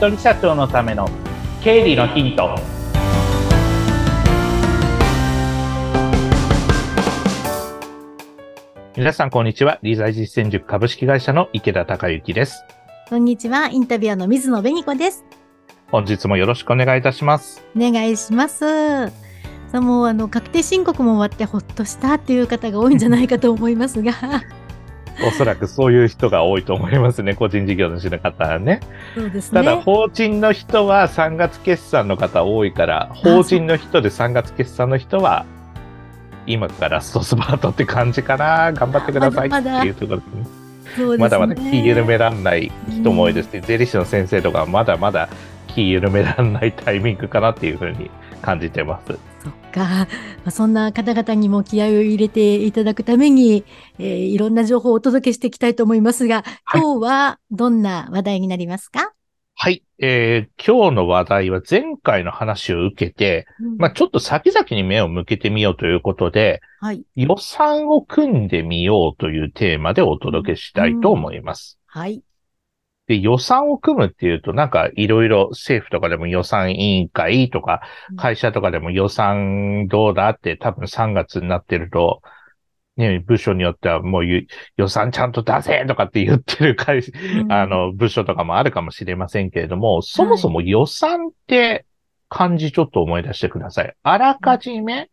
人社長のための経理のヒント。皆さんこんにちは。理財実践塾株式会社の池田孝之です。こんにちは。インタビュアーの水野紅子です。本日もよろしくお願いいたします。お願いします。もうあの確定申告も終わってほっとしたっていう方が多いんじゃないかと思いますがおそらくそういう人が多いと思いますね、個人事業主の方はね。そうですね。ただ、法人の人は3月決算の方多いから、法人の人で3月決算の人は、今からラストスパートって感じかな。頑張ってくださいっていうところですね。まだまだ気緩めらんない人も多いですね。税理士の先生とかまだまだ気緩めらんないタイミングかなっていうふうに感じてます。そっか、まあ、そんな方々にも気合を入れていただくために、えー、いろんな情報をお届けしていきたいと思いますが、今日はどんな話題になりますか？はい、えー、今日の話題は前回の話を受けて、うんまあちょっと先々に目を向けてみようということで、はい。予算を組んでみようというテーマでお届けしたいと思います。はい。で、予算を組むっていうと、なんかいろいろ政府とかでも予算委員会とかうん、会社とかでも予算どうだって多分3月になってると、ね、部署によってはもうゆ予算ちゃんと出せとかって言ってる会社、うん。あの、部署とかもあるかもしれませんけれども、そもそも予算って漢字ちょっと思い出してください。あらかじめ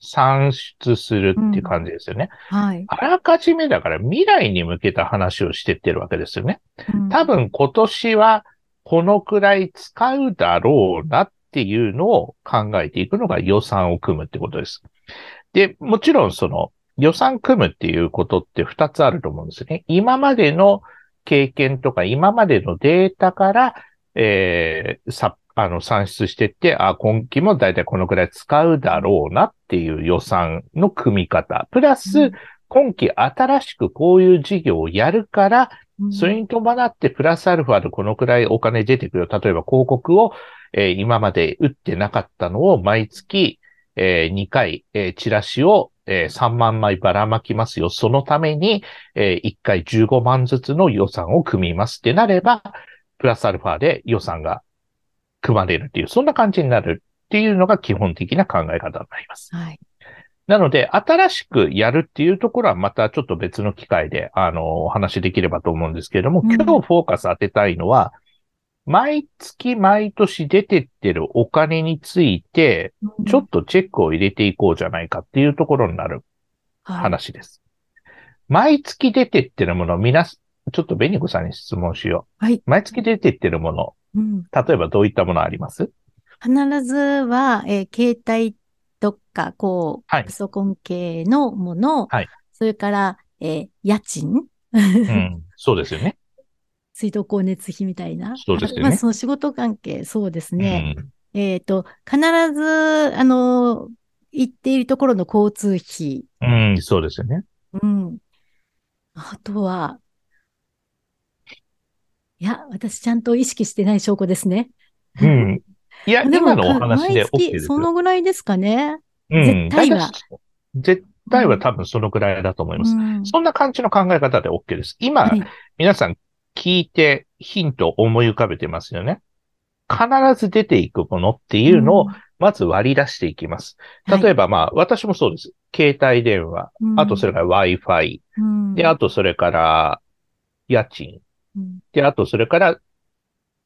算出するっていう感じですよね。はい。あらかじめだから未来に向けた話をしてってるわけですよね。うん多分今年はこのくらい使うだろうなっていうのを考えていくのが予算を組むってことです。で、もちろんその予算組むっていうことって二つあると思うんですね。今までの経験とか今までのデータから、えー、さ、あの、算出してって、あ、今期もだいたいこのくらい使うだろうなっていう予算の組み方。プラス、うん今期新しくこういう事業をやるから、うんそれに伴ってプラスアルファでこのくらいお金出てくるよ。例えば広告を、えー今まで打ってなかったのを毎月、えー2回、えーチラシを、えー3万枚ばらまきますよ。そのために、えー1回15万ずつの予算を組みますってなれば、プラスアルファで予算が組まれるっていう、そんな感じになるっていうのが基本的な考え方になります。はい。なので、新しくやるっていうところはまたちょっと別の機会で、あの、お話できればと思うんですけれども、うん今日フォーカス当てたいのは、毎月毎年出てってるお金について、ちょっとチェックを入れていこうじゃないかっていうところになるはい。話です。毎月出てってるもの、みなす、ちょっとベニコさんに質問しよう。はい。毎月出てってるもの、うん例えばどういったものあります？必ずは、えー携帯とか、こう、はいパソコン系のもの、はいそれから、えー家賃、うん、そうですよね。水道光熱費みたいな。そうですよねまあ、その仕事関係、そうですね。うんえっ、と、必ず、あの、行っているところの交通費。うん、そうですよね。うん。あとは、いや、私ちゃんと意識してない証拠ですね。うん。いや、でも今のお話で毎 OK で月すよ。そのぐらいですかね。うん絶対は絶対は多分そのくらいだと思います。うんそんな感じの考え方で OK です。今、はい皆さん聞いてヒントを思い浮かべてますよね。必ず出ていくものっていうのを、まず割り出していきます。例えば、まあ、私もそうです。携帯電話、あとそれから Wi-Fi、うんで、あとそれから家賃、うんで、あとそれから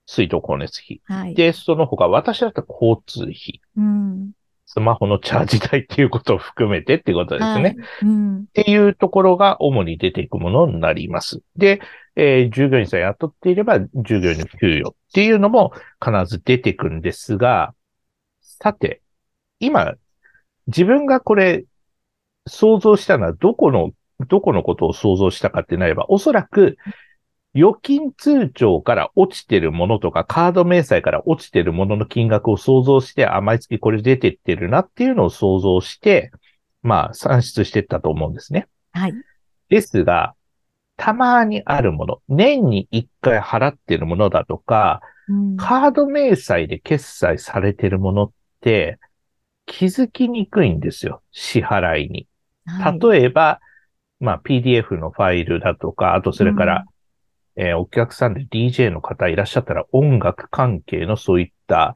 水道光熱費。はい。で、その他、私だったら交通費、うん、スマホのチャージ代っていうことを含めてっていうことですね。はいうんっていうところが主に出ていくものになります。で、えー従業員さん雇っていれば従業員の給与っていうのも必ず出てくるんですが、さて、今、自分がこれ想像したのはどこの、どこのことを想像したかってなれば、おそらく預金通帳から落ちてるものとか、カード明細から落ちてるものの金額を想像して、あ、毎月これ出てってるなっていうのを想像して、まあ算出していったと思うんですね。はい。ですが、たまにあるもの、年に一回払ってるものだとか、うんカード明細で決済されてるものって気づきにくいんですよ。支払いに。はい例えば、まあ PDF のファイルだとか、あとそれからえーお客さんで DJ の方いらっしゃったら音楽関係のそういった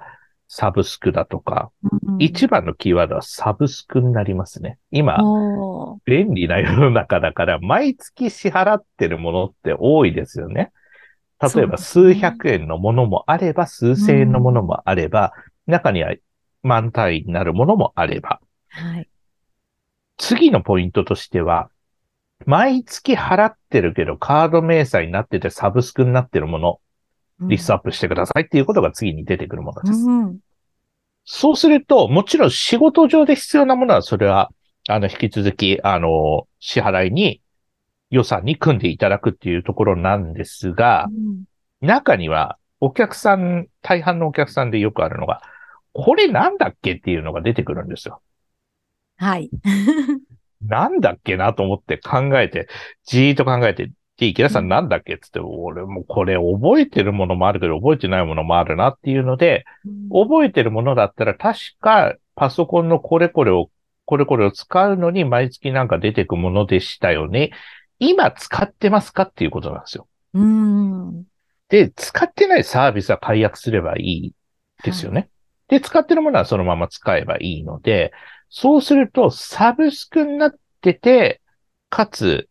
サブスクだとか、うん一番のキーワードはサブスクになりますね。今、便利な世の中だから、毎月支払ってるものって多いですよね。例えば、数百円のものもあれば、数千円のものもあれば、中には万単位になるものもあれば、はい。次のポイントとしては、毎月払ってるけど、カード明細になっててサブスクになってるもの、リストアップしてくださいっていうことが次に出てくるものです。うん。そうすると、もちろん仕事上で必要なものは、それは、あの、引き続き、あの、支払いに、予算に組んでいただくっていうところなんですが、うん中には、お客さん、大半のお客さんでよくあるのが、これなんだっけっていうのが出てくるんですよ。はい。なんだっけなと思って考えて、じーっと考えて、で、池田さうんんなんだっけ？って言って、俺もこれ覚えてるものもあるけど、覚えてないものもあるなっていうので、覚えてるものだったら確かパソコンのこれこれを、これこれを使うのに毎月なんか出てくものでしたよね。今使ってますかっていうことなんですよ。うん。で、使ってないサービスは解約すればいいですよね。で、使ってるものはそのまま使えばいいので、そうするとサブスクになってて、かつ、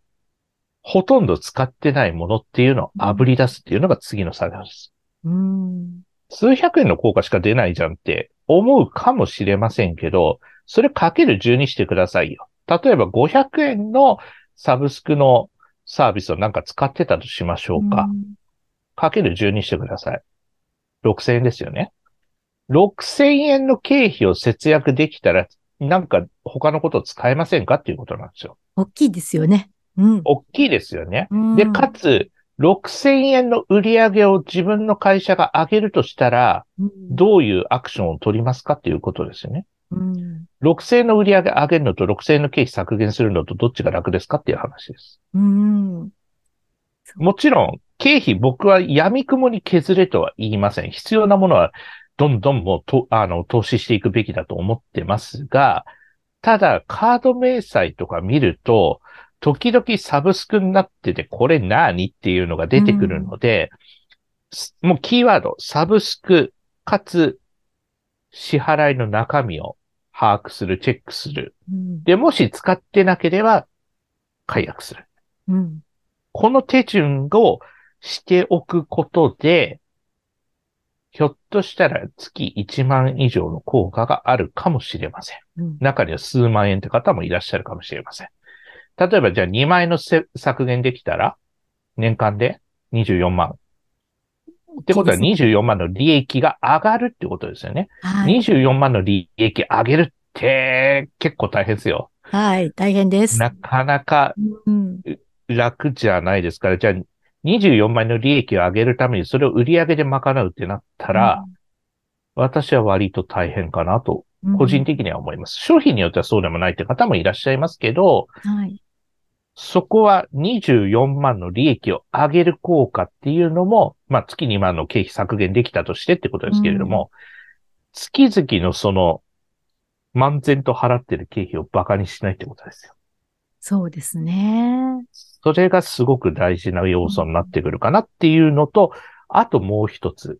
ほとんど使ってないものっていうのを炙り出すっていうのが次の作業です。うん。数百円の効果しか出ないじゃんって思うかもしれませんけど、それかける10にしてくださいよ。例えば500円のサブスクのサービスをなんか使ってたとしましょうか。かける10にしてください。6000円ですよね。6000円の経費を節約できたら、なんか他のこと使えませんかっていうことなんですよ。大きいですよね。うん。大きいですよね。うんで、かつ、6000円の売り上げを自分の会社が上げるとしたら、うんどういうアクションを取りますかっていうことですよね。うん。6000円の売り上げ上げるのと6000円の経費削減するのとどっちが楽ですかっていう話です。うん。もちろん、経費僕は闇雲に削れとは言いません。必要なものはどんどんもうと、あの、投資していくべきだと思ってますが、ただ、カード明細とか見ると、時々サブスクになってて、これ何っていうのが出てくるので、すもうキーワード、サブスク、かつ、支払いの中身を把握する、チェックする。うん。で、もし使ってなければ、解約する。うん。この手順をしておくことで、ひょっとしたら月1万以上の効果があるかもしれません。うん。中には数万円って方もいらっしゃるかもしれません。例えばじゃあ2万円のせ削減できたら、年間で24万。ってことは24万の利益が上がるってことですよね。はい。24万の利益上げるって結構大変ですよ。はい。大変です。なかなかうん。楽じゃないですから、じゃあ24万円の利益を上げるためにそれを売り上げで賄うってなったら、私は割と大変かなと、うん、個人的には思います。商品によってはそうでもないって方もいらっしゃいますけど、はい。そこは24万の利益を上げる効果っていうのも、まあ月2万の経費削減できたとしてってことですけれども、月々のその、漫然と払ってる経費をバカにしないってことですよ。そうですね。それがすごく大事な要素になってくるかなっていうのと、あともう一つ。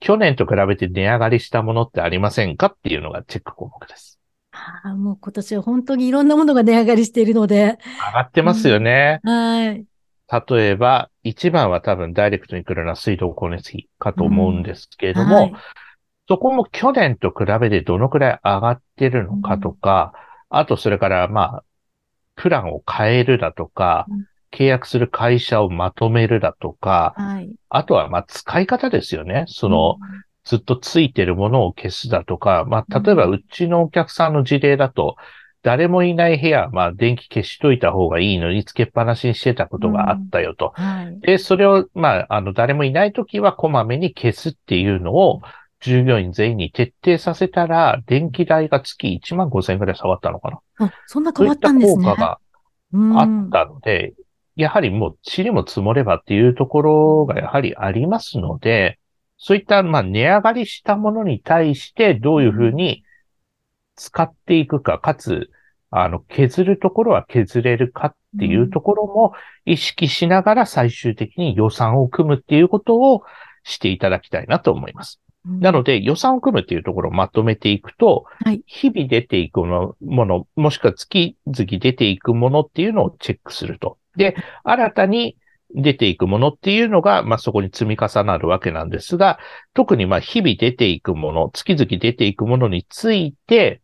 去年と比べて値上がりしたものってありませんかっていうのがチェック項目です。ああ、もう今年は本当にいろんなものが値上がりしているので。上がってますよね。はい。例えば、一番は多分ダイレクトに来るのは水道光熱費かと思うんですけれども、はいそこも去年と比べてどのくらい上がってるのかとか、あとそれからまあ、プランを変えるだとか、うん契約する会社をまとめるだとか、はい。あとはまあ使い方ですよね。その、ずっとついてるものを消すだとか、まあ例えばうんうちのお客さんの事例だと、誰もいない部屋、まあ電気消しといた方がいいのにつけっぱなしにしてたことがあったよと。はい。で、それを、まあ、あの、誰もいないときはこまめに消すっていうのを、従業員全員に徹底させたら、電気代が月1万5千円くらい下がったのかな。あ、そんな変わっそういったたんですね。効果がうんあったので、やはりもう、塵も積もればっていうところがやはりありますので、そういった、まあ、値上がりしたものに対して、どういうふうに使っていくか、かつ、あの、削るところは削れるかっていうところも意識しながら最終的に予算を組むっていうことをしていただきたいなと思います。なので予算を組むっていうところをまとめていくと、はい。日々出ていくもの、ものもしくは月々出ていくものっていうのをチェックすると。で、新たに出ていくものっていうのが、まあ、そこに積み重なるわけなんですが、特にまあ、日々出ていくもの、月々出ていくものについて、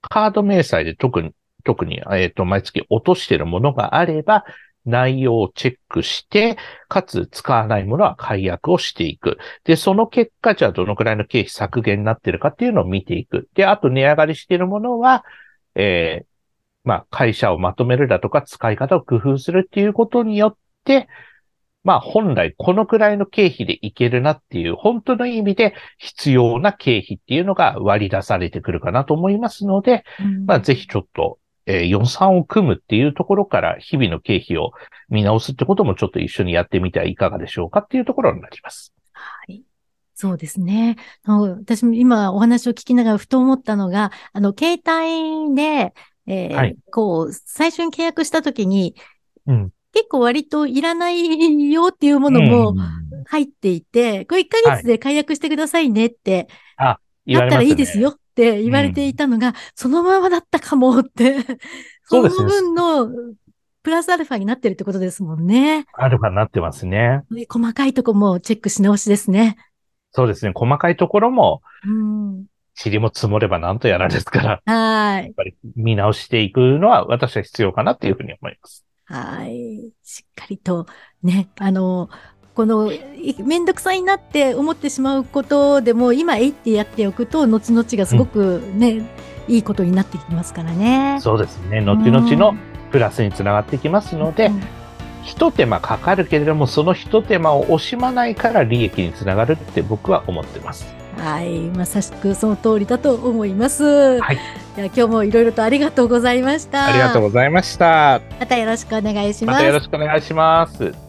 カード明細で特に、特に、えっ、と、毎月落としているものがあれば、内容をチェックして、かつ使わないものは解約をしていく。で、その結果、じゃあどのくらいの経費削減になっているかっていうのを見ていく。で、あと値上がりしているものは、えーまあ、会社をまとめるだとか、使い方を工夫するっていうことによって、まあ、本来このくらいの経費でいけるなっていう、本当の意味で必要な経費っていうのが割り出されてくるかなと思いますので、うんまあ、ぜひちょっと、えー予算を組むっていうところから日々の経費を見直すってこともちょっと一緒にやってみてはいかがでしょうかっていうところになります。はい。そうですね。あの私も今お話を聞きながらふと思ったのが、あの、携帯で、えーはいこう、最初に契約したときに、うん。結構割といらないよっていうものもうん入っていて、これ1ヶ月で解約してくださいねって、だったらいいですよ。って言われていたのが、そのままだったかもって、その分のプラスアルファになってるってことですもんね。あるかなってますね。で細かいとこもチェックし直しですね。そうですね。細かいところも、うん。塵も積もればなんとやらですから、やはいっ。ぱり見直していくのは私は必要かなっていうふうに思います。はい。しっかりとね、あの、この、いめんどくさいなって思ってしまうことでも、今、えいってやっておくと、後々がすごくね、いいことになってきますからね。そうですね。後々のプラスにつながってきますので、うん一手間かかるけれども、その一手間を惜しまないから利益につながるって僕は思ってます。はい。まさしくその通りだと思います。はい。では今日もいろいろとありがとうございました。ありがとうございました。またよろしくお願いします。またよろしくお願いします。